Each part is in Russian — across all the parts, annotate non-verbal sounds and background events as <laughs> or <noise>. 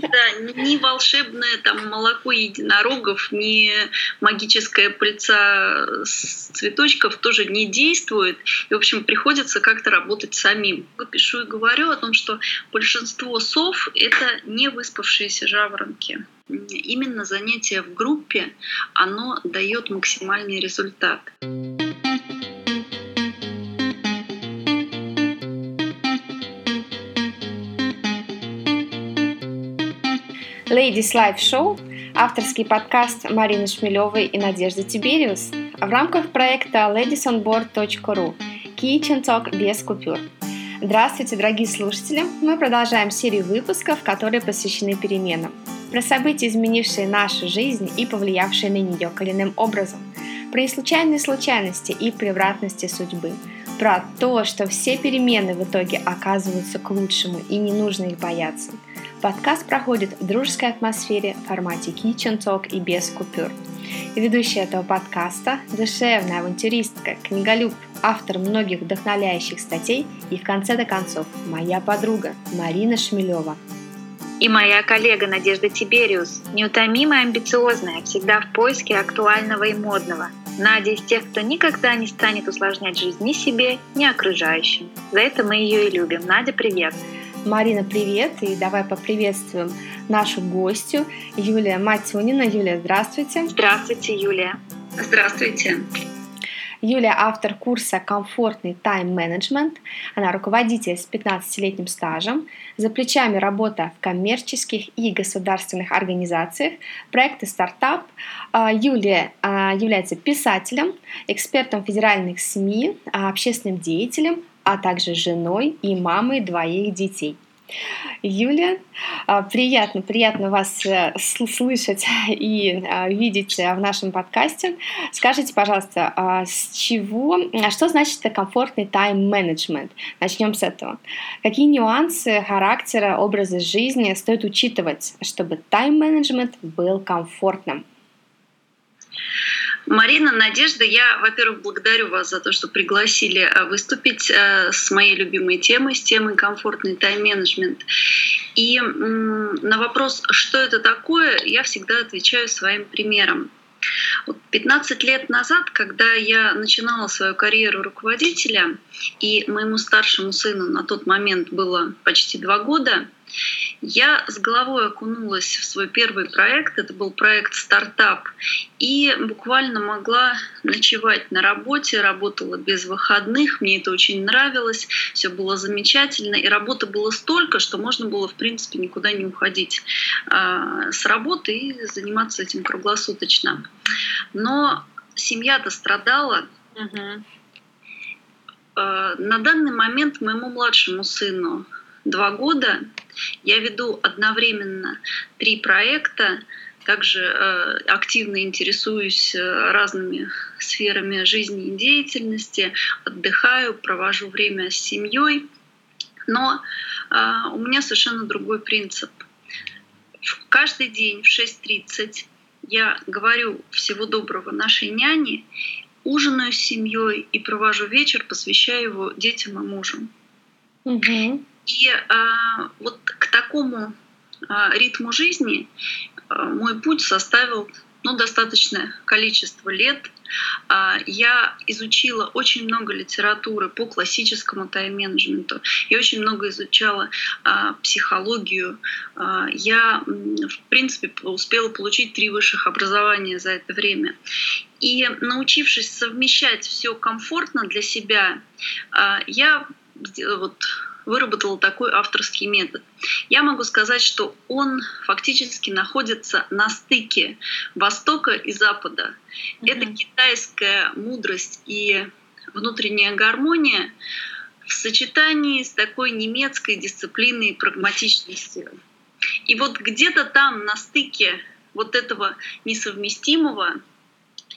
Да, ни волшебное там молоко единорогов, ни магическая пыльца с цветочков тоже не действует. И, в общем, приходится как-то работать самим. Я пишу и говорю о том, что большинство сов — это не выспавшиеся жаворонки. Именно занятие в группе, оно дает максимальный результат. Ladies Live Show – авторский подкаст Марины Шмелевой и Надежды Тибериус в рамках проекта ladiesonboard.ru Kitchen Talk без купюр. Здравствуйте, дорогие слушатели! Мы продолжаем серию выпусков, которые посвящены переменам. Про события, изменившие нашу жизнь и повлиявшие на нее коренным образом. Про неслучайные случайности и превратности судьбы. Про то, что все перемены в итоге оказываются к лучшему и не нужно их бояться – Подкаст проходит в дружеской атмосфере в формате Kitchen Talk и без купюр. Ведущая этого подкаста – душевная авантюристка, книголюб, автор многих вдохновляющих статей и в конце до концов моя подруга Марина Шмелева. И моя коллега Надежда Тибериус, неутомимая, амбициозная, всегда в поиске актуального и модного. Надя из тех, кто никогда не станет усложнять жизнь ни себе, ни окружающим. За это мы ее и любим. Надя, привет! Марина, привет, и давай поприветствуем нашу гостью Юлия Матюнина. Юлия, здравствуйте. Здравствуйте, Юлия. Здравствуйте. Юлия – автор курса «Комфортный тайм-менеджмент». Она руководитель с 15-летним стажем. За плечами работа в коммерческих и государственных организациях, проекты стартап. А, Юлия а, является писателем, экспертом федеральных СМИ, а, общественным деятелем, а также женой и мамой двоих детей. Юля, а, приятно, приятно вас э, слышать <laughs> и а, видеть в нашем подкасте. Скажите, пожалуйста, а, с чего, что значит комфортный тайм-менеджмент? Начнем с этого. Какие нюансы характера, образа жизни стоит учитывать, чтобы тайм-менеджмент был комфортным? Марина, Надежда, я, во-первых, благодарю вас за то, что пригласили э, выступить э, с моей любимой темой, с темой комфортный тайм-менеджмент. И на вопрос, что это такое, я всегда отвечаю своим примером. 15 лет назад, когда я начинала свою карьеру руководителя, и моему старшему сыну на тот момент было почти два года, я с головой окунулась в свой первый проект. Это был проект «Стартап». И буквально могла ночевать на работе, работала без выходных. Мне это очень нравилось, все было замечательно. И работы было столько, что можно было, в принципе, никуда не уходить а, с работы и заниматься этим круглосуточно. Но семья-то страдала. Угу. На данный момент моему младшему сыну два года. Я веду одновременно три проекта, также э, активно интересуюсь э, разными сферами жизни и деятельности, отдыхаю, провожу время с семьей. Но э, у меня совершенно другой принцип. Каждый день в 6.30 я говорю всего доброго нашей няне, ужинаю с семьей и провожу вечер, посвящаю его детям и мужу. Угу. И а, вот к такому а, ритму жизни а, мой путь составил ну, достаточное количество лет. А, я изучила очень много литературы по классическому тайм-менеджменту. Я очень много изучала а, психологию. А, я, в принципе, успела получить три высших образования за это время. И научившись совмещать все комфортно для себя, я вот выработала такой авторский метод. Я могу сказать, что он фактически находится на стыке Востока и Запада. Mm-hmm. Это китайская мудрость и внутренняя гармония в сочетании с такой немецкой дисциплиной и прагматичностью. И вот где-то там на стыке вот этого несовместимого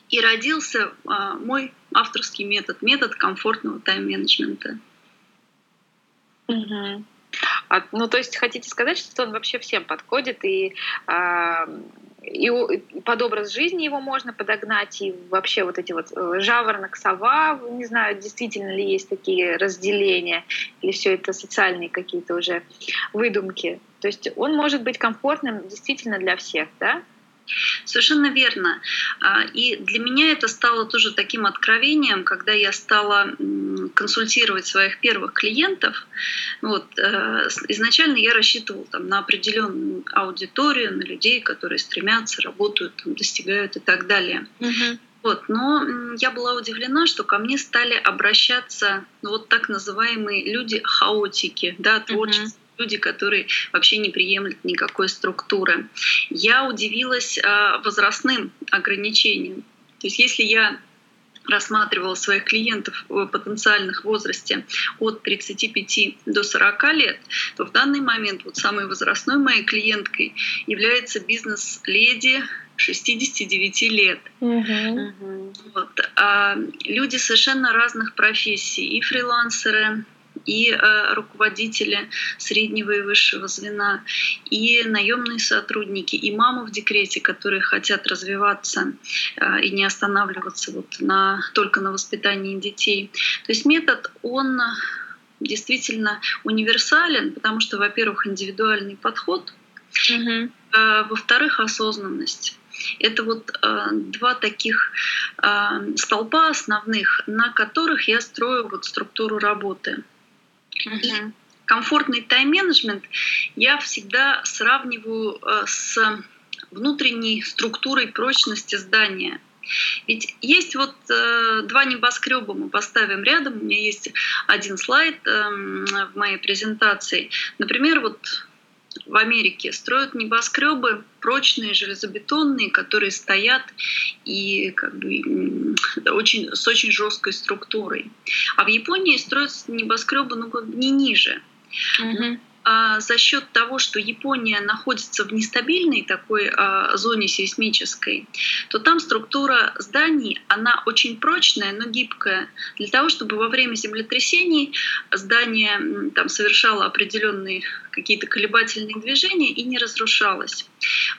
и родился а, мой авторский метод, метод комфортного тайм-менеджмента. Угу. А, ну, то есть хотите сказать, что он вообще всем подходит и а, и под образ жизни его можно подогнать, и вообще вот эти вот э, жаворонок, сова, не знаю, действительно ли есть такие разделения, или все это социальные какие-то уже выдумки. То есть он может быть комфортным действительно для всех, да? Совершенно верно. А, и для меня это стало тоже таким откровением, когда я стала консультировать своих первых клиентов. Вот, э, изначально я рассчитывала там, на определенную аудиторию, на людей, которые стремятся, работают, там, достигают и так далее. Угу. Вот, но я была удивлена, что ко мне стали обращаться ну, вот так называемые люди-хаотики, да, творческие люди, которые вообще не приемлют никакой структуры. Я удивилась а, возрастным ограничением. То есть если я рассматривала своих клиентов в потенциальных возрасте от 35 до 40 лет, то в данный момент вот самой возрастной моей клиенткой является бизнес-леди 69 лет. Угу. Вот. А люди совершенно разных профессий, и фрилансеры, и э, руководители среднего и высшего звена, и наемные сотрудники, и мамы в декрете, которые хотят развиваться э, и не останавливаться вот на, только на воспитании детей. То есть метод, он действительно универсален, потому что, во-первых, индивидуальный подход, угу. э, во-вторых, осознанность. Это вот э, два таких э, столпа основных, на которых я строю вот структуру работы. И комфортный тайм-менеджмент я всегда сравниваю э, с внутренней структурой прочности здания. Ведь есть вот э, два небоскреба мы поставим рядом. У меня есть один слайд э, в моей презентации. Например, вот в Америке строят небоскребы прочные, железобетонные, которые стоят и как бы очень, с очень жесткой структурой. А в Японии строятся небоскребы ну, как бы не ниже. Угу. А за счет того, что Япония находится в нестабильной такой а, зоне сейсмической, то там структура зданий, она очень прочная, но гибкая, для того, чтобы во время землетрясений здание там, совершало определенные какие-то колебательные движения и не разрушалось.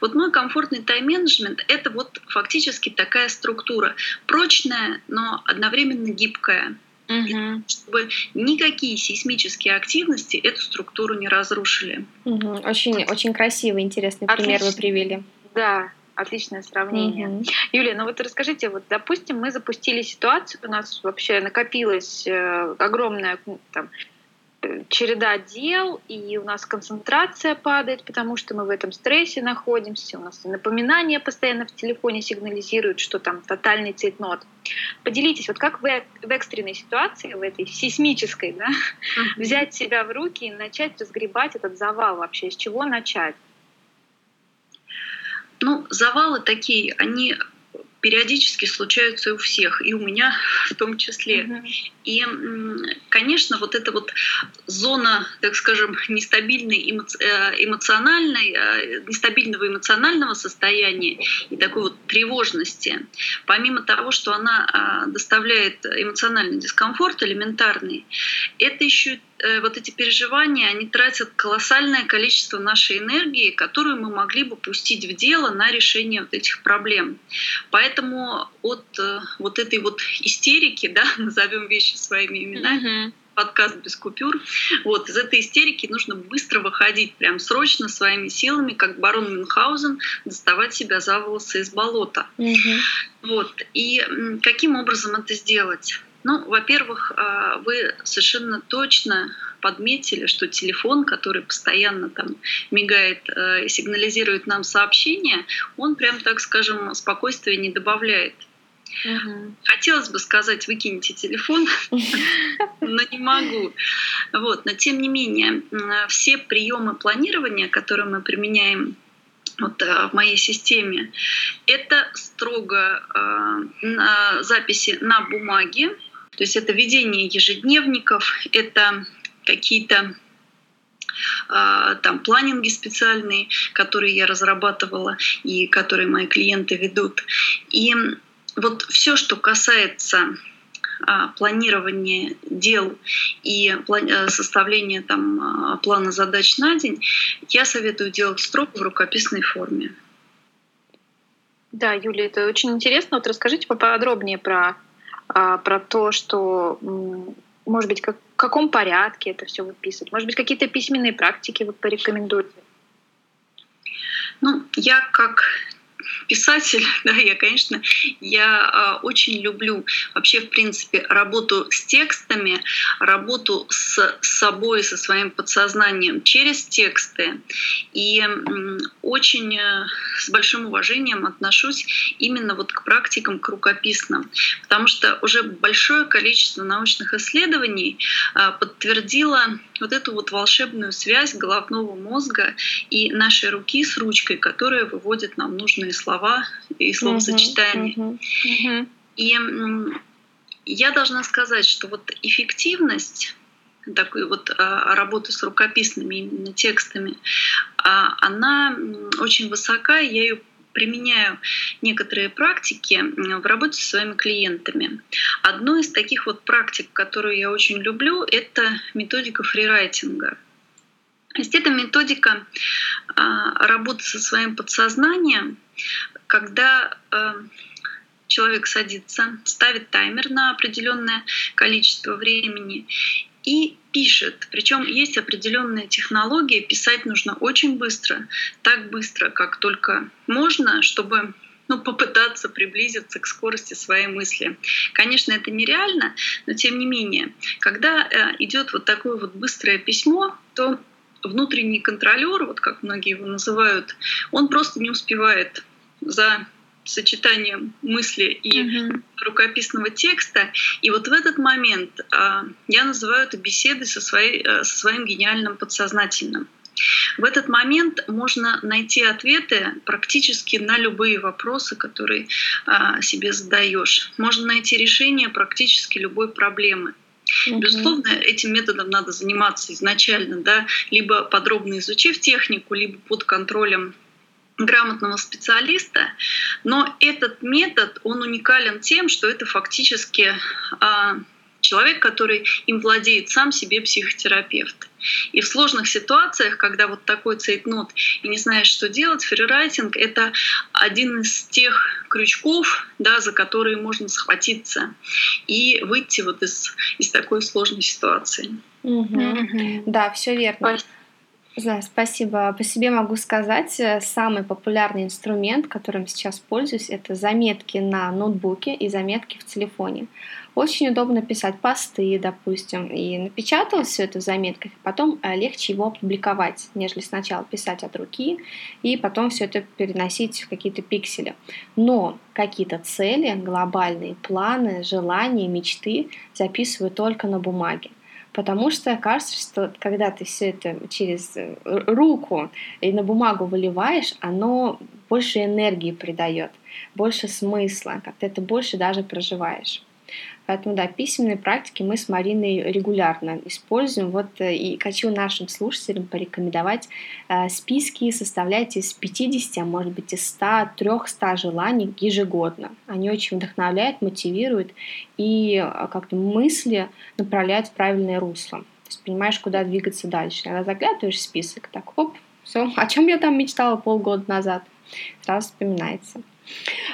Вот мой комфортный тайм-менеджмент — это вот фактически такая структура, прочная, но одновременно гибкая угу. чтобы никакие сейсмические активности эту структуру не разрушили. Угу. Очень, очень красивый, интересный Отлично. пример вы привели. Да, отличное сравнение. Угу. Юлия, ну вот расскажите, вот допустим, мы запустили ситуацию, у нас вообще накопилось э, огромное там, череда дел, и у нас концентрация падает, потому что мы в этом стрессе находимся, у нас напоминания постоянно в телефоне сигнализируют, что там тотальный цейтнот. Поделитесь, вот как вы в экстренной ситуации, в этой сейсмической, да, uh-huh. взять себя в руки и начать разгребать этот завал вообще, с чего начать? Ну, завалы такие, они периодически случаются у всех, и у меня в том числе. Mm-hmm. И, конечно, вот эта вот зона, так скажем, нестабильной э, эмоциональной, э, нестабильного эмоционального состояния и такой вот тревожности, помимо того, что она а, доставляет эмоциональный дискомфорт элементарный, это еще вот эти переживания, они тратят колоссальное количество нашей энергии, которую мы могли бы пустить в дело на решение вот этих проблем. Поэтому от э, вот этой вот истерики, да, <laughs> назовем вещи своими именами, mm-hmm подкаст без купюр. Вот, из этой истерики нужно быстро выходить, прям срочно, своими силами, как барон Мюнхгаузен, доставать себя за волосы из болота. Угу. Вот. И каким образом это сделать? Ну, во-первых, а, вы совершенно точно подметили, что телефон, который постоянно там мигает э, и сигнализирует нам сообщения, он прям, так скажем, спокойствия не добавляет. Угу. Хотелось бы сказать, выкиньте телефон, <laughs> но не могу. Вот, но тем не менее, все приемы планирования, которые мы применяем вот, э, в моей системе, это строго э, записи на бумаге, то есть это ведение ежедневников, это какие-то а, там планинги специальные, которые я разрабатывала и которые мои клиенты ведут. И вот все, что касается а, планирования дел и э, составления там а, плана задач на день, я советую делать строго в рукописной форме. Да, Юлия, это очень интересно. Вот расскажите поподробнее про, про то, что, может быть, как, в каком порядке это все выписывать. Может быть, какие-то письменные практики вы порекомендуете? Ну, я как писатель, <laughs> да, я, конечно, я э, очень люблю вообще, в принципе, работу с текстами, работу с собой, со своим подсознанием через тексты. И очень э, с большим уважением отношусь именно вот к практикам, к рукописным, потому что уже большое количество научных исследований э, подтвердило вот эту вот волшебную связь головного мозга и нашей руки с ручкой, которая выводит нам нужные слова и словосочетания. Uh-huh, uh-huh. И я должна сказать, что вот эффективность такой вот а, работы с рукописными именно текстами, а, она очень высока, и я ее применяю некоторые практики в работе со своими клиентами. Одной из таких вот практик, которую я очень люблю, это методика фрирайтинга. То есть это методика а, работы со своим подсознанием, когда а, человек садится, ставит таймер на определенное количество времени и пишет. Причем есть определенная технология, писать нужно очень быстро, так быстро, как только можно, чтобы ну, попытаться приблизиться к скорости своей мысли. Конечно, это нереально, но тем не менее, когда э, идет вот такое вот быстрое письмо, то внутренний контролер, вот как многие его называют, он просто не успевает за сочетанием мысли и uh-huh. рукописного текста. И вот в этот момент а, я называю это беседой со, своей, э, со своим гениальным подсознательным. В этот момент можно найти ответы практически на любые вопросы, которые а, себе задаешь. Можно найти решение практически любой проблемы. Mm-hmm. Безусловно, этим методом надо заниматься изначально, да, либо подробно изучив технику, либо под контролем грамотного специалиста, но этот метод, он уникален тем, что это фактически а, человек, который им владеет сам себе психотерапевт. И в сложных ситуациях, когда вот такой цейтнот и не знаешь, что делать, фрирайтинг — это один из тех крючков, да, за которые можно схватиться и выйти вот из, из такой сложной ситуации. Угу. Да, все верно. Да, спасибо. По себе могу сказать, э, самый популярный инструмент, которым сейчас пользуюсь, это заметки на ноутбуке и заметки в телефоне. Очень удобно писать посты, допустим, и напечатал все это в заметках, и потом э, легче его опубликовать, нежели сначала писать от руки и потом все это переносить в какие-то пиксели. Но какие-то цели, глобальные планы, желания, мечты записываю только на бумаге. Потому что кажется, что когда ты все это через э, руку и на бумагу выливаешь, оно больше энергии придает, больше смысла, как-то это больше даже проживаешь. Поэтому, да, письменные практики мы с Мариной регулярно используем. Вот э, и хочу нашим слушателям порекомендовать э, списки составлять из 50, а может быть из 100, 300 желаний ежегодно. Они очень вдохновляют, мотивируют и э, как-то мысли направляют в правильное русло. То есть понимаешь, куда двигаться дальше. Когда заглядываешь в список, так, оп, все, о чем я там мечтала полгода назад, сразу вспоминается.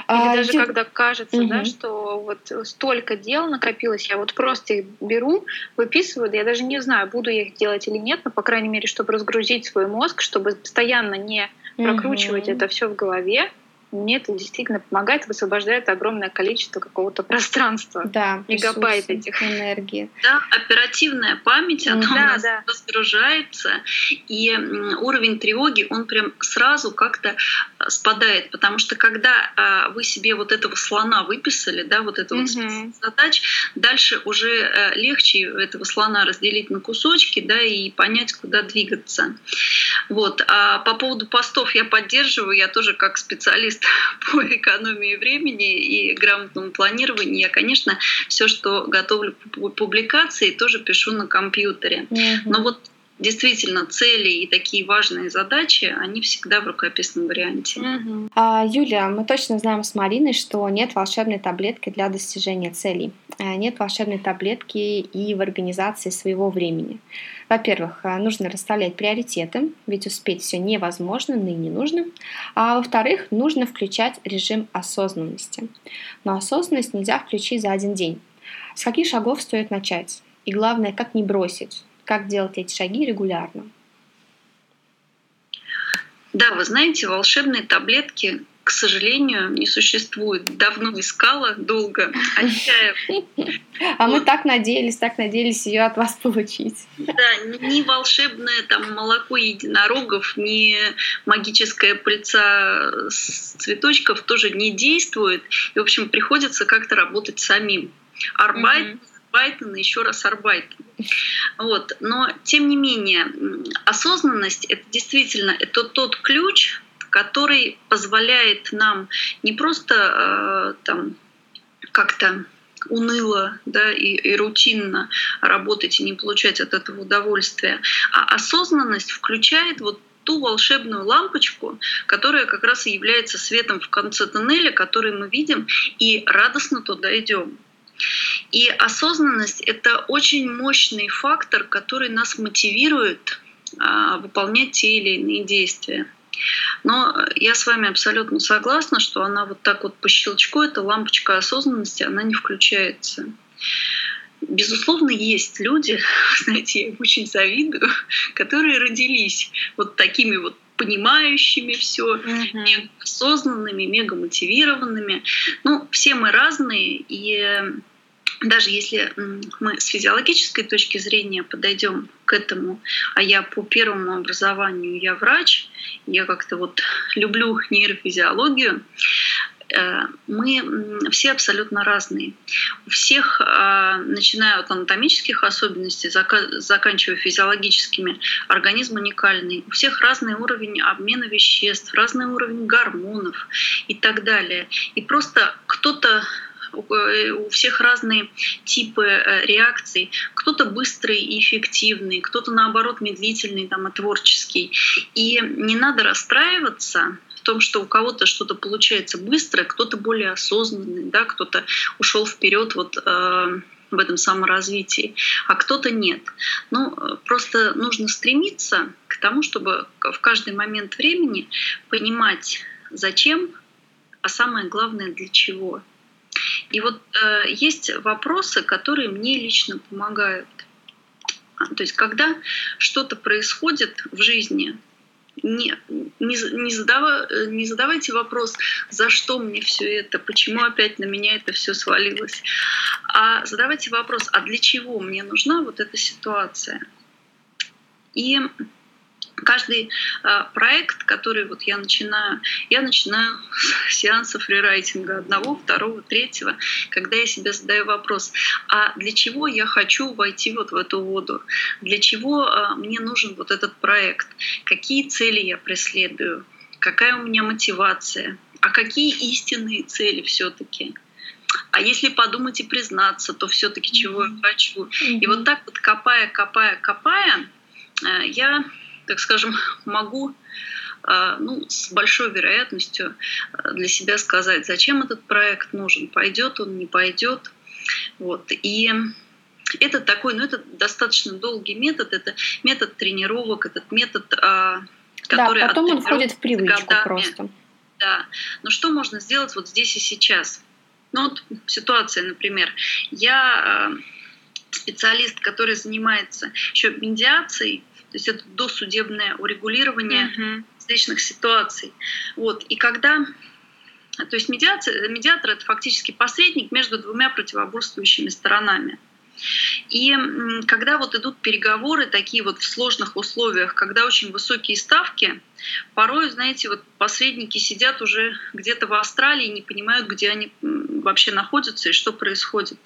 Или а, даже я... когда кажется, угу. да, что вот столько дел накопилось, я вот просто их беру, выписываю, да я даже не знаю, буду я их делать или нет, но по крайней мере, чтобы разгрузить свой мозг, чтобы постоянно не прокручивать угу. это все в голове, мне это действительно помогает, высвобождает огромное количество какого-то пространства. Да, мегабайт этих энергии. Да, оперативная память, она да, у нас да. разгружается, и уровень тревоги, он прям сразу как-то а, спадает, потому что когда а, вы себе вот этого слона выписали, да, вот этого угу. задач, дальше уже э, легче этого слона разделить на кусочки, да, и понять, куда двигаться. Вот. А по поводу постов я поддерживаю, я тоже как специалист <laughs> по экономии времени и грамотному планированию. Я, конечно, все, что готовлю по публикации, тоже пишу на компьютере. Mm-hmm. Но вот действительно цели и такие важные задачи, они всегда в рукописном варианте. Угу. А, Юля, мы точно знаем с Мариной, что нет волшебной таблетки для достижения целей. А, нет волшебной таблетки и в организации своего времени. Во-первых, а, нужно расставлять приоритеты, ведь успеть все невозможно, но и не нужно. А во-вторых, нужно включать режим осознанности. Но осознанность нельзя включить за один день. С каких шагов стоит начать? И главное, как не бросить? Как делать эти шаги регулярно? Да, вы знаете, волшебные таблетки, к сожалению, не существует. Давно искала, долго. А мы так надеялись, так надеялись ее от вас получить. Да, ни волшебное там молоко единорогов, ни магическая пыльца цветочков тоже не действует. И, в общем, приходится как-то работать самим. Арбайт Арбайтен и еще раз Арбайтен. Вот. Но, тем не менее, осознанность — это действительно это тот ключ, который позволяет нам не просто э, там как-то уныло да, и, и рутинно работать и не получать от этого удовольствия, а осознанность включает вот ту волшебную лампочку, которая как раз и является светом в конце тоннеля, который мы видим, и радостно туда идем. И осознанность — это очень мощный фактор, который нас мотивирует а, выполнять те или иные действия. Но я с вами абсолютно согласна, что она вот так вот по щелчку, эта лампочка осознанности, она не включается. Безусловно, есть люди, <laughs> знаете, я очень завидую, <laughs> которые родились вот такими вот понимающими все, мега осознанными, мега мотивированными. Ну, все мы разные, и даже если мы с физиологической точки зрения подойдем к этому, а я по первому образованию я врач, я как-то вот люблю нейрофизиологию, мы все абсолютно разные. У всех, а, начиная от анатомических особенностей, заканчивая физиологическими, организм уникальный. У всех разный уровень обмена веществ, разный уровень гормонов и так далее. И просто кто-то Э, у всех разные типы э, реакций. Кто-то быстрый и эффективный, кто-то наоборот медлительный там, и творческий. И не надо расстраиваться том, что у кого-то что-то получается быстро, кто-то более осознанный, да, кто-то ушел вперед вот э, в этом саморазвитии, а кто-то нет. Ну, просто нужно стремиться к тому, чтобы в каждый момент времени понимать, зачем, а самое главное, для чего. И вот э, есть вопросы, которые мне лично помогают. А, то есть, когда что-то происходит в жизни, не, не, не, задава, не задавайте вопрос, за что мне все это, почему опять на меня это все свалилось, а задавайте вопрос, а для чего мне нужна вот эта ситуация. И каждый э, проект, который вот я начинаю, я начинаю <laughs> с сеанса фрирайтинга одного, второго, третьего, когда я себе задаю вопрос, а для чего я хочу войти вот в эту воду, для чего э, мне нужен вот этот проект, какие цели я преследую, какая у меня мотивация, а какие истинные цели все-таки. А если подумать и признаться, то все-таки чего я хочу. И вот так вот копая, копая, копая, э, я так скажем, могу а, ну, с большой вероятностью а, для себя сказать, зачем этот проект нужен, пойдет он, не пойдет. Вот. И это такой, ну, это достаточно долгий метод, это метод тренировок, этот метод, а, который да, потом он входит в привычку годами. просто. Да. Но что можно сделать вот здесь и сейчас? Ну вот ситуация, например, я специалист, который занимается еще медиацией, то есть это досудебное урегулирование uh-huh. различных ситуаций. Вот. И когда то есть медиация, медиатор это фактически посредник между двумя противоборствующими сторонами. И когда вот идут переговоры такие вот в сложных условиях, когда очень высокие ставки, порой, знаете, вот посредники сидят уже где-то в Австралии и не понимают, где они вообще находятся и что происходит.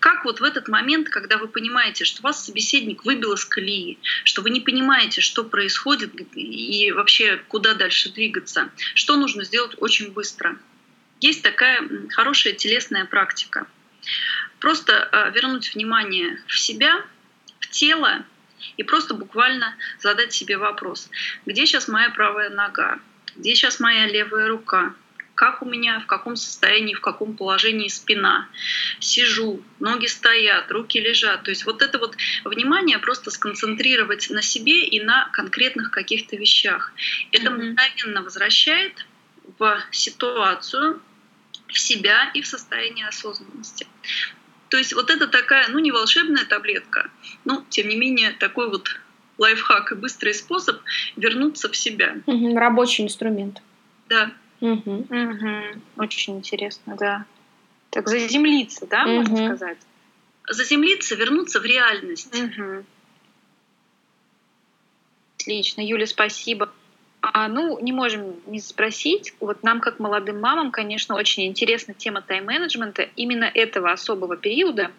Как вот в этот момент, когда вы понимаете, что вас собеседник выбил из колеи, что вы не понимаете, что происходит и вообще куда дальше двигаться, что нужно сделать очень быстро. Есть такая хорошая телесная практика. Просто э, вернуть внимание в себя, в тело и просто буквально задать себе вопрос, где сейчас моя правая нога, где сейчас моя левая рука, как у меня, в каком состоянии, в каком положении спина. Сижу, ноги стоят, руки лежат. То есть вот это вот внимание просто сконцентрировать на себе и на конкретных каких-то вещах. Это мгновенно возвращает в ситуацию, в себя и в состояние осознанности. То есть вот это такая, ну не волшебная таблетка, но тем не менее такой вот лайфхак и быстрый способ вернуться в себя. Угу, рабочий инструмент. Да. Угу. Угу. Очень интересно, да. Так заземлиться, да, угу. можно сказать? Заземлиться, вернуться в реальность. Угу. Отлично, Юля, спасибо. А, ну, не можем не спросить. Вот нам, как молодым мамам, конечно, очень интересна тема тайм-менеджмента именно этого особого периода.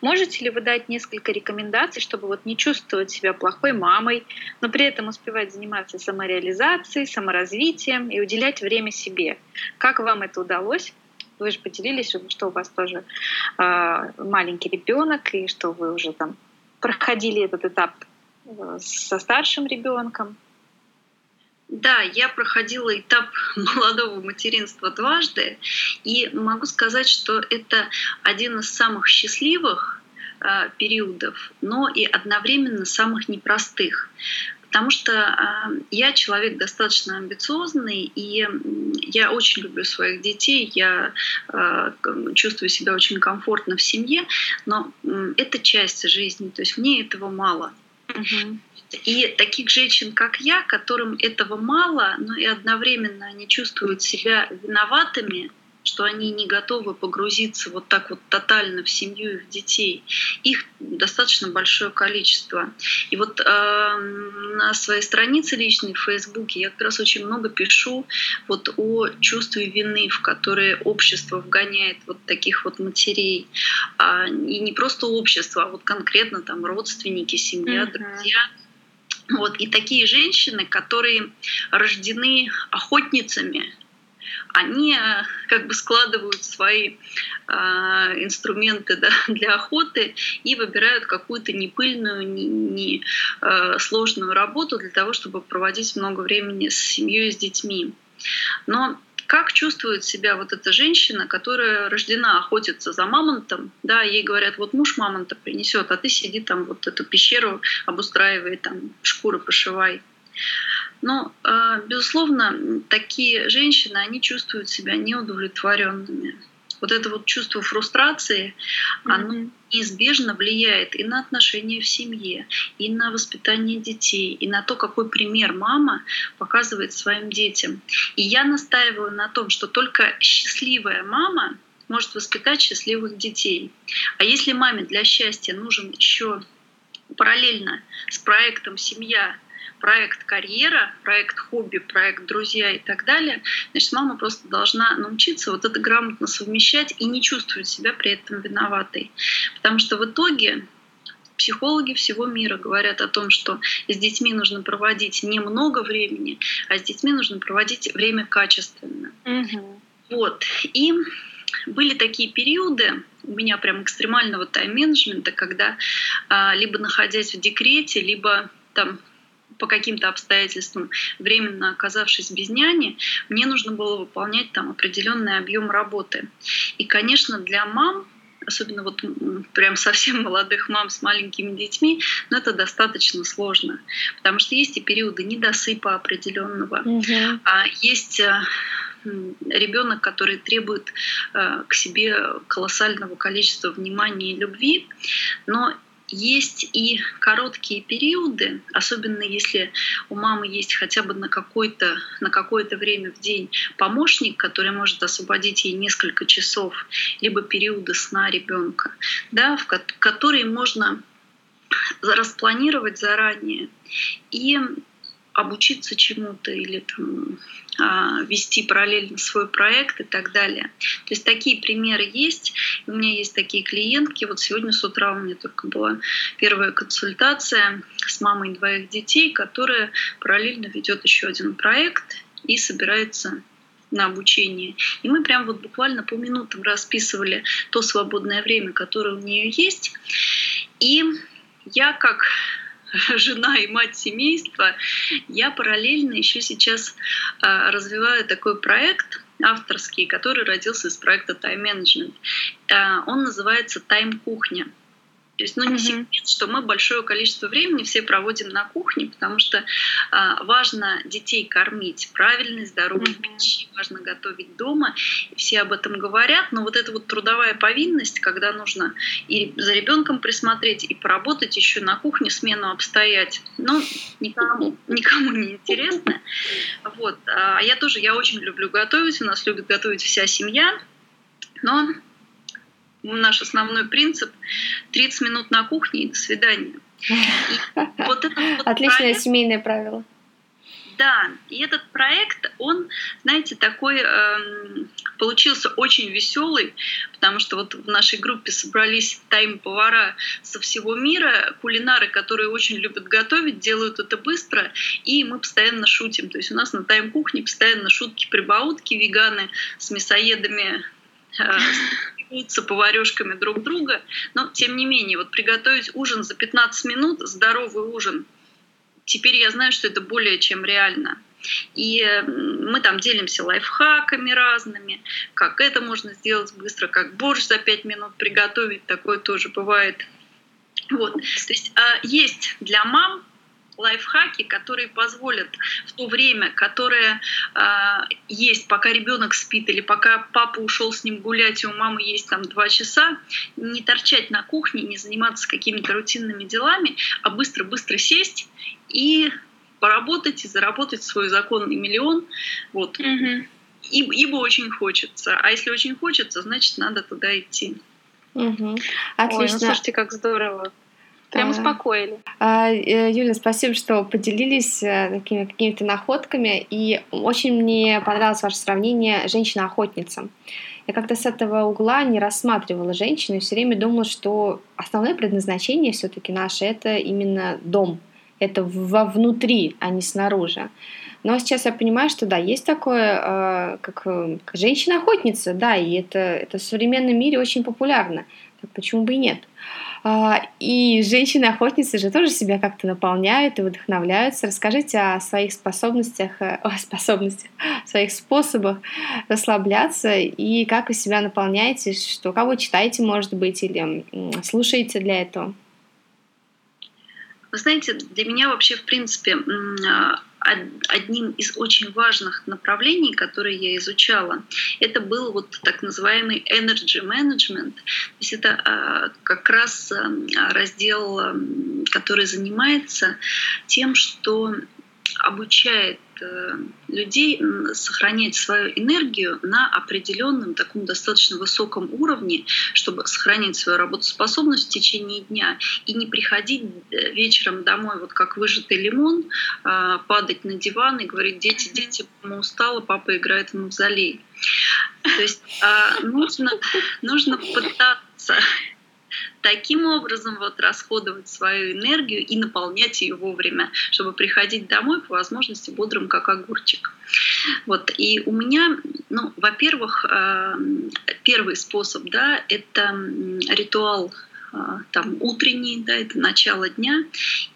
Можете ли вы дать несколько рекомендаций, чтобы вот не чувствовать себя плохой мамой, но при этом успевать заниматься самореализацией, саморазвитием и уделять время себе? Как вам это удалось? Вы же поделились, что у вас тоже э, маленький ребенок и что вы уже там проходили этот этап э, со старшим ребенком. Да, я проходила этап <laughs> молодого материнства дважды, и могу сказать, что это один из самых счастливых э, периодов, но и одновременно самых непростых. Потому что э, я человек достаточно амбициозный, и я очень люблю своих детей, я э, чувствую себя очень комфортно в семье, но это часть жизни, то есть мне этого мало. Угу. И таких женщин, как я, которым этого мало, но и одновременно они чувствуют себя виноватыми, что они не готовы погрузиться вот так вот тотально в семью и в детей. Их достаточно большое количество. И вот э, на своей странице личной в Фейсбуке я как раз очень много пишу вот о чувстве вины, в которое общество вгоняет вот таких вот матерей. А, и не просто общество, а вот конкретно там родственники, семья, mm-hmm. друзья вот, и такие женщины, которые рождены охотницами, они э, как бы складывают свои э, инструменты да, <laughs> для охоты и выбирают какую-то непыльную, не, не э, сложную работу для того, чтобы проводить много времени с семьей с детьми. Но как чувствует себя вот эта женщина, которая рождена охотиться за мамонтом, да, ей говорят, вот муж мамонта принесет, а ты сиди там вот эту пещеру обустраивай, там шкуры пошивай. Но, э, безусловно, такие женщины, они чувствуют себя неудовлетворенными вот это вот чувство фрустрации, mm-hmm. оно неизбежно влияет и на отношения в семье, и на воспитание детей, и на то, какой пример мама показывает своим детям. И я настаиваю на том, что только счастливая мама может воспитать счастливых детей. А если маме для счастья нужен еще параллельно с проектом семья проект карьера, проект хобби, проект друзья и так далее, значит, мама просто должна научиться вот это грамотно совмещать и не чувствовать себя при этом виноватой. Потому что в итоге психологи всего мира говорят о том, что с детьми нужно проводить немного времени, а с детьми нужно проводить время качественно. Угу. Вот. И были такие периоды у меня прям экстремального тайм-менеджмента, когда а, либо находясь в декрете, либо там по каким-то обстоятельствам, временно оказавшись без няни, мне нужно было выполнять там определенный объем работы. И, конечно, для мам особенно вот прям совсем <laughs> молодых мам с маленькими детьми, но это достаточно сложно, потому что есть и периоды недосыпа определенного, угу. а есть э, ребенок, который требует э, к себе колоссального количества внимания и любви, но есть и короткие периоды, особенно если у мамы есть хотя бы на, какое-то, на какое-то время в день помощник, который может освободить ей несколько часов, либо периоды сна ребенка, да, в которые можно распланировать заранее и обучиться чему-то или там, вести параллельно свой проект и так далее. То есть такие примеры есть. У меня есть такие клиентки. Вот сегодня с утра у меня только была первая консультация с мамой двоих детей, которая параллельно ведет еще один проект и собирается на обучение. И мы прям вот буквально по минутам расписывали то свободное время, которое у нее есть. И я как <laughs> жена и мать семейства, я параллельно еще сейчас а, развиваю такой проект авторский, который родился из проекта Time Management. А, он называется Time Кухня. То есть, ну, не секрет, что мы большое количество времени все проводим на кухне, потому что а, важно детей кормить правильной, здоровой mm-hmm. пищей, важно готовить дома. И все об этом говорят, но вот эта вот трудовая повинность, когда нужно и за ребенком присмотреть, и поработать еще на кухне, смену обстоять, ну, никому, <laughs> никому не интересно. Вот. А я тоже, я очень люблю готовить, у нас любит готовить вся семья, но наш основной принцип 30 минут на кухне и до свидания. вот вот Отличное проект, семейное правило. Да, и этот проект, он, знаете, такой эм, получился очень веселый, потому что вот в нашей группе собрались тайм-повара со всего мира, кулинары, которые очень любят готовить, делают это быстро, и мы постоянно шутим. То есть у нас на тайм-кухне постоянно шутки-прибаутки, веганы с мясоедами э, с поварешками друг друга, но тем не менее, вот приготовить ужин за 15 минут, здоровый ужин, теперь я знаю, что это более чем реально. И мы там делимся лайфхаками разными, как это можно сделать быстро, как борщ за 5 минут приготовить, такое тоже бывает. Вот. То есть а, есть для мам лайфхаки, которые позволят в то время, которое э, есть, пока ребенок спит или пока папа ушел с ним гулять, и у мамы есть там два часа, не торчать на кухне, не заниматься какими-то рутинными делами, а быстро-быстро сесть и поработать и заработать свой законный миллион. Вот. Угу. И, ибо очень хочется. А если очень хочется, значит, надо туда идти. Угу. Отлично. Ой, ну слушайте, как здорово. Прям успокоили. А, э, Юля, спасибо, что поделились э, такими какими-то находками. И очень мне понравилось ваше сравнение женщина-охотница. Я как-то с этого угла не рассматривала женщину и все время думала, что основное предназначение все-таки наше это именно дом. Это вовнутри, а не снаружи. Но сейчас я понимаю, что да, есть такое, э, как, как женщина-охотница, да, и это, это в современном мире очень популярно. Так почему бы и нет? А, и женщины-охотницы же тоже себя как-то наполняют и вдохновляются. Расскажите о своих способностях, э, о способностях, своих способах расслабляться и как вы себя наполняете, что кого читаете, может быть, или слушаете для этого. Вы знаете, для меня вообще, в принципе, а, одним из очень важных направлений, которые я изучала, это был вот так называемый energy management. То есть это а, как раз а, раздел, который занимается тем, что обучает людей сохранять свою энергию на определенном таком достаточно высоком уровне, чтобы сохранять свою работоспособность в течение дня и не приходить э, вечером домой вот как выжатый лимон, а, падать на диван и говорить, дети, дети, мама устала, папа играет в мавзолей. То есть а, нужно, нужно пытаться таким образом вот расходовать свою энергию и наполнять ее вовремя, чтобы приходить домой по возможности бодрым, как огурчик. Вот. И у меня, ну, во-первых, э, первый способ, да, это ритуал там утренний, да, это начало дня.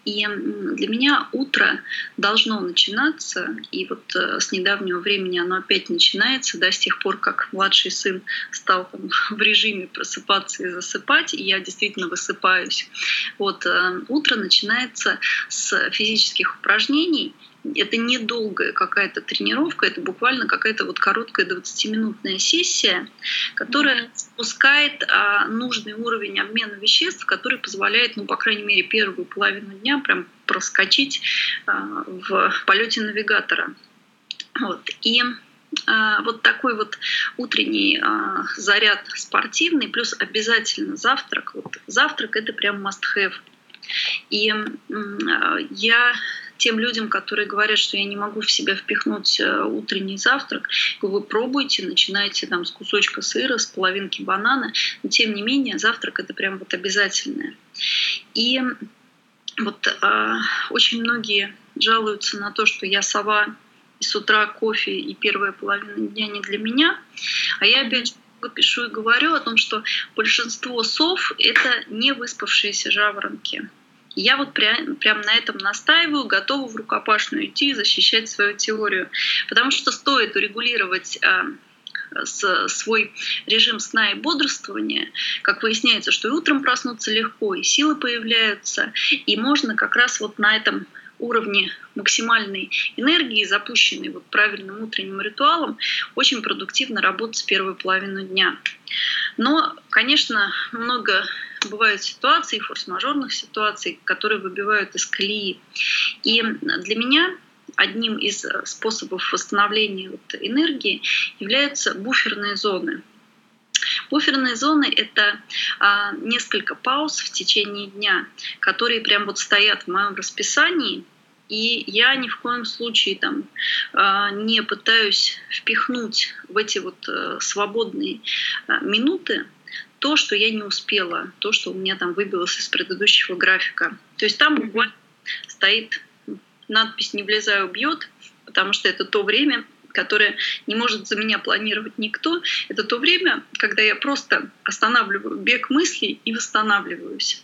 И для меня утро должно начинаться, и вот э, с недавнего времени оно опять начинается, да, с тех пор, как младший сын стал там, <laughs> в режиме просыпаться и засыпать, и я действительно высыпаюсь. Вот э, утро начинается с физических упражнений, это недолгая какая-то тренировка, это буквально какая-то вот короткая 20-минутная сессия, которая спускает а, нужный уровень обмена веществ, который позволяет, ну, по крайней мере, первую половину дня прям проскочить а, в полете навигатора. Вот. И а, вот такой вот утренний а, заряд спортивный, плюс обязательно завтрак. Вот завтрак это прям must have. И а, я тем людям, которые говорят, что я не могу в себя впихнуть э, утренний завтрак, вы пробуйте, начинайте там с кусочка сыра, с половинки банана, но тем не менее завтрак это прям вот обязательное. И вот э, очень многие жалуются на то, что я сова, и с утра кофе и первая половина дня не для меня, а я опять же пишу и говорю о том, что большинство сов — это не выспавшиеся жаворонки. Я вот прям, прям на этом настаиваю, готова в рукопашную идти и защищать свою теорию. Потому что стоит урегулировать а, свой режим сна и бодрствования, как выясняется, что и утром проснуться легко, и силы появляются, и можно как раз вот на этом уровне максимальной энергии, запущенной вот правильным утренним ритуалом, очень продуктивно работать с первой половину дня. Но, конечно, много бывают ситуаций, форс-мажорных ситуаций, которые выбивают из колеи. И для меня одним из способов восстановления вот энергии являются буферные зоны. Буферные зоны — это а, несколько пауз в течение дня, которые прям вот стоят в моем расписании, и я ни в коем случае там а, не пытаюсь впихнуть в эти вот э, свободные а, минуты то, что я не успела, то, что у меня там выбилось из предыдущего графика. То есть там буквально стоит надпись «Не влезаю, бьет», потому что это то время, которое не может за меня планировать никто. Это то время, когда я просто останавливаю бег мыслей и восстанавливаюсь.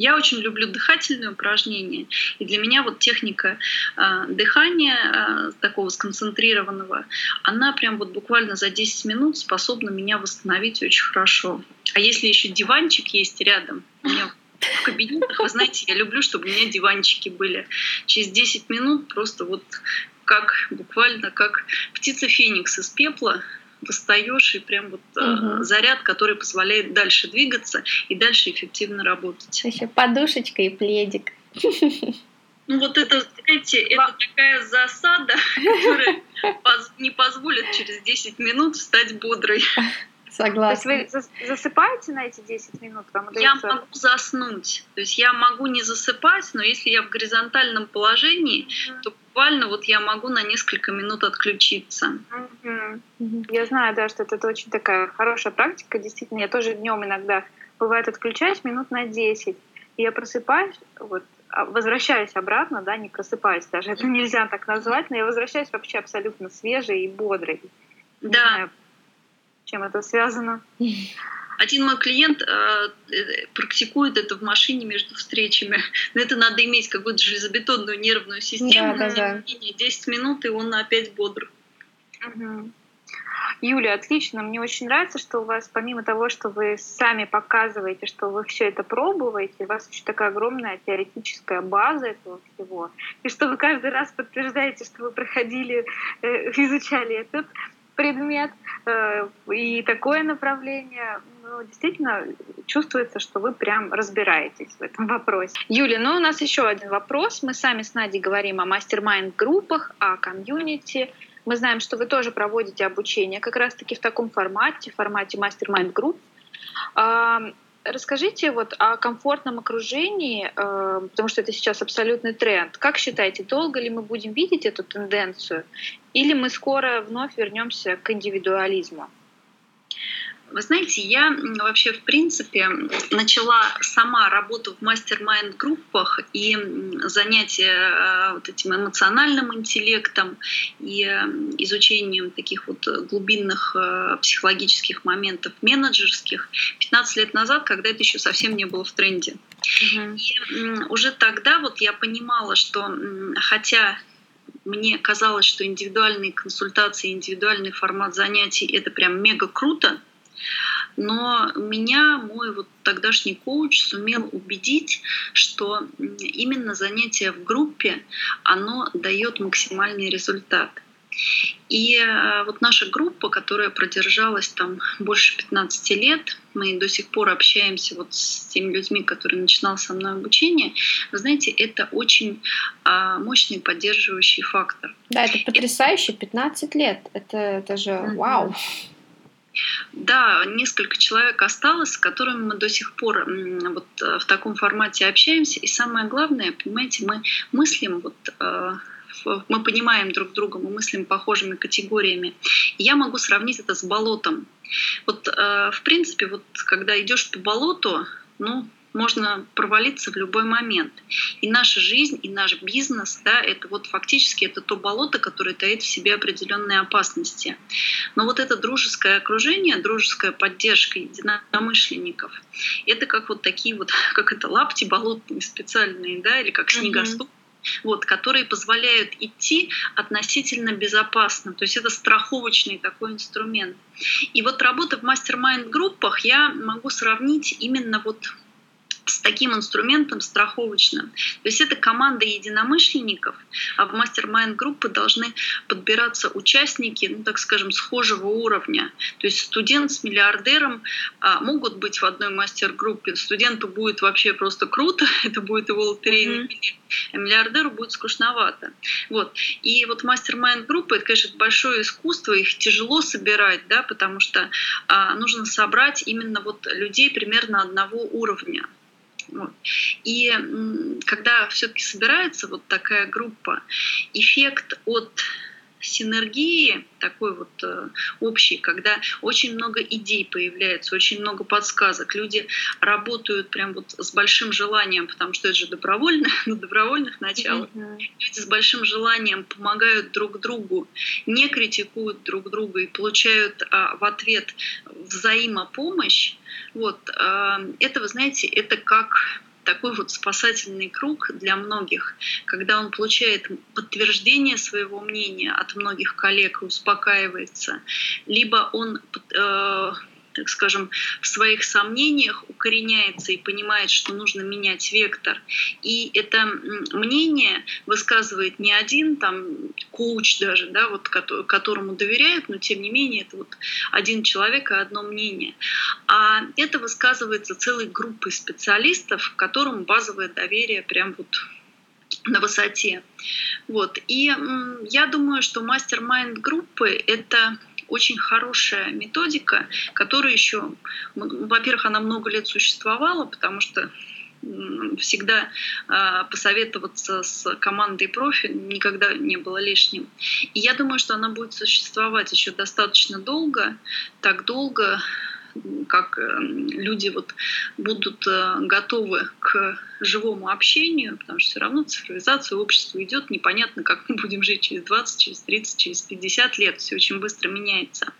Я очень люблю дыхательные упражнения, и для меня вот техника э, дыхания э, такого сконцентрированного, она прям вот буквально за 10 минут способна меня восстановить очень хорошо. А если еще диванчик есть рядом, у меня в кабинетах, вы знаете, я люблю, чтобы у меня диванчики были. Через 10 минут просто вот как буквально как птица Феникс из пепла достаешь и прям вот угу. заряд, который позволяет дальше двигаться и дальше эффективно работать. Еще подушечка и пледик. Ну вот это, знаете, это такая засада, <laughs> которая не позволит через 10 минут стать бодрой. Согласна. То есть вы засыпаете на эти 10 минут? Вам Я могу заснуть. То есть я могу не засыпать, но если я в горизонтальном положении, mm-hmm. то буквально вот я могу на несколько минут отключиться. Я знаю, да, что это, это очень такая хорошая практика. Действительно, я тоже днем иногда бывает отключаюсь минут на 10. И я просыпаюсь, вот, а, возвращаюсь обратно, да, не просыпаюсь даже, это нельзя так назвать, но я возвращаюсь вообще абсолютно свежей и бодрой. Да. Не знаю, чем это связано? Один мой клиент э, практикует это в машине между встречами. Но <laughs> это надо иметь какую-то железобетонную нервную систему. Да, да, да. 10 минут, и он опять бодр. Угу. Юля, отлично. Мне очень нравится, что у вас, помимо того, что вы сами показываете, что вы все это пробуете, у вас очень такая огромная теоретическая база этого всего. И что вы каждый раз подтверждаете, что вы проходили, э, изучали этот предмет э, и такое направление, ну, действительно чувствуется, что вы прям разбираетесь в этом вопросе. Юля, ну у нас еще один вопрос. Мы сами с Надей говорим о мастер-майнд-группах, о комьюнити. Мы знаем, что вы тоже проводите обучение как раз-таки в таком формате, в формате mastermind-групп. Расскажите вот о комфортном окружении, э, потому что это сейчас абсолютный тренд. Как считаете, долго ли мы будем видеть эту тенденцию, или мы скоро вновь вернемся к индивидуализму? Вы знаете, я вообще, в принципе, начала сама работу в mastermind группах и занятия э, вот этим эмоциональным интеллектом и э, изучением таких вот глубинных э, психологических моментов менеджерских 15 лет назад, когда это еще совсем не было в тренде. Угу. И уже тогда вот я понимала, что хотя мне казалось, что индивидуальные консультации, индивидуальный формат занятий — это прям мега круто, но меня мой вот тогдашний коуч сумел убедить, что именно занятие в группе, оно дает максимальный результат. И э, вот наша группа, которая продержалась там больше 15 лет, мы до сих пор общаемся вот с теми людьми, которые начинал со мной обучение, вы знаете, это очень а, мощный поддерживающий фактор. Да, это потрясающе, 15 лет, это, это же вау. Да, несколько человек осталось, с которыми мы до сих пор вот э, в таком формате общаемся. И самое главное, понимаете, мы мыслим вот э, мы понимаем друг друга, мы мыслим похожими категориями. Я могу сравнить это с болотом. Вот, э, в принципе, вот когда идешь по болоту, ну, можно провалиться в любой момент. И наша жизнь, и наш бизнес, да, это вот фактически это то болото, которое таит в себе определенные опасности. Но вот это дружеское окружение, дружеская поддержка единомышленников, это как вот такие вот, <laughs> как это, лапти болотные специальные, да, или как снегоступ, mm-hmm вот, которые позволяют идти относительно безопасно. То есть это страховочный такой инструмент. И вот работа в мастер-майнд группах я могу сравнить именно вот с таким инструментом страховочным. То есть это команда единомышленников, а в мастер-майнд группы должны подбираться участники, ну так скажем, схожего уровня. То есть студент с миллиардером а, могут быть в одной мастер-группе. Студенту будет вообще просто круто, <laughs> это будет его лотерейный билет, а миллиардеру будет скучновато. Вот. И вот мастер-майнд группы, это, конечно, большое искусство, их тяжело собирать, да, потому что а, нужно собрать именно вот людей примерно одного уровня. Вот. И когда все-таки собирается вот такая группа, эффект от синергии такой вот э, общий, когда очень много идей появляется, очень много подсказок. Люди работают прям вот с большим желанием, потому что это же добровольно, <laughs> на добровольных началах. Mm-hmm. Люди с большим желанием помогают друг другу, не критикуют друг друга и получают а, в ответ взаимопомощь. Вот, а, это, вы знаете, это как такой вот спасательный круг для многих, когда он получает подтверждение своего мнения от многих коллег и успокаивается, либо он э, так скажем, в своих сомнениях укореняется и понимает, что нужно менять вектор. И это мнение высказывает не один там коуч даже, да, вот, которому доверяют, но тем не менее это вот один человек и одно мнение. А это высказывается целой группой специалистов, которым базовое доверие прям вот на высоте. Вот. И я думаю, что мастер-майнд группы — это очень хорошая методика, которая еще, во-первых, она много лет существовала, потому что всегда э, посоветоваться с командой профи никогда не было лишним. И я думаю, что она будет существовать еще достаточно долго, так долго, как э, люди вот будут э, готовы к живому общению, потому что все равно цифровизация общества идет, непонятно, как мы будем жить через 20, через 30, через 50 лет, все очень быстро меняется.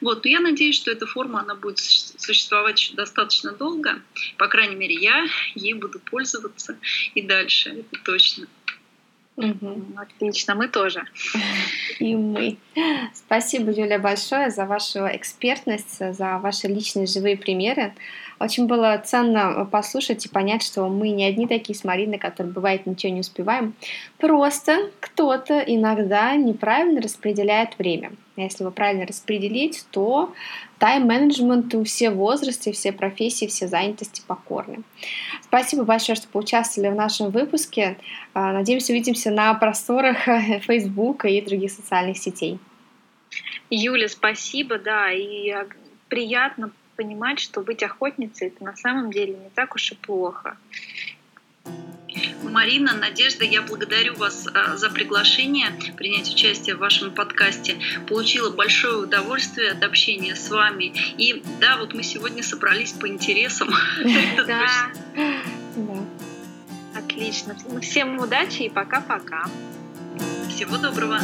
Вот, но я надеюсь, что эта форма, она будет существовать еще достаточно долго, по крайней мере, я ей буду пользоваться и дальше, это точно. Угу. Отлично, мы тоже. И мы. Спасибо, Юля, большое за вашу экспертность, за ваши личные живые примеры. Очень было ценно послушать и понять, что мы не одни такие с Мариной, которые бывает ничего не успеваем. Просто кто-то иногда неправильно распределяет время. Если его правильно распределить, то тайм-менеджменту все возрасты, все профессии, все занятости покорны. Спасибо большое, что поучаствовали в нашем выпуске. А, надеюсь, увидимся на просторах <laughs> Facebook и других социальных сетей. Юля, спасибо, да, и приятно понимать, что быть охотницей это на самом деле не так уж и плохо. Марина, Надежда, я благодарю вас а, за приглашение принять участие в вашем подкасте. Получила большое удовольствие от общения с вами. И да, вот мы сегодня собрались по интересам. <laughs> Да. Отлично. Всем удачи и пока-пока. Всего доброго.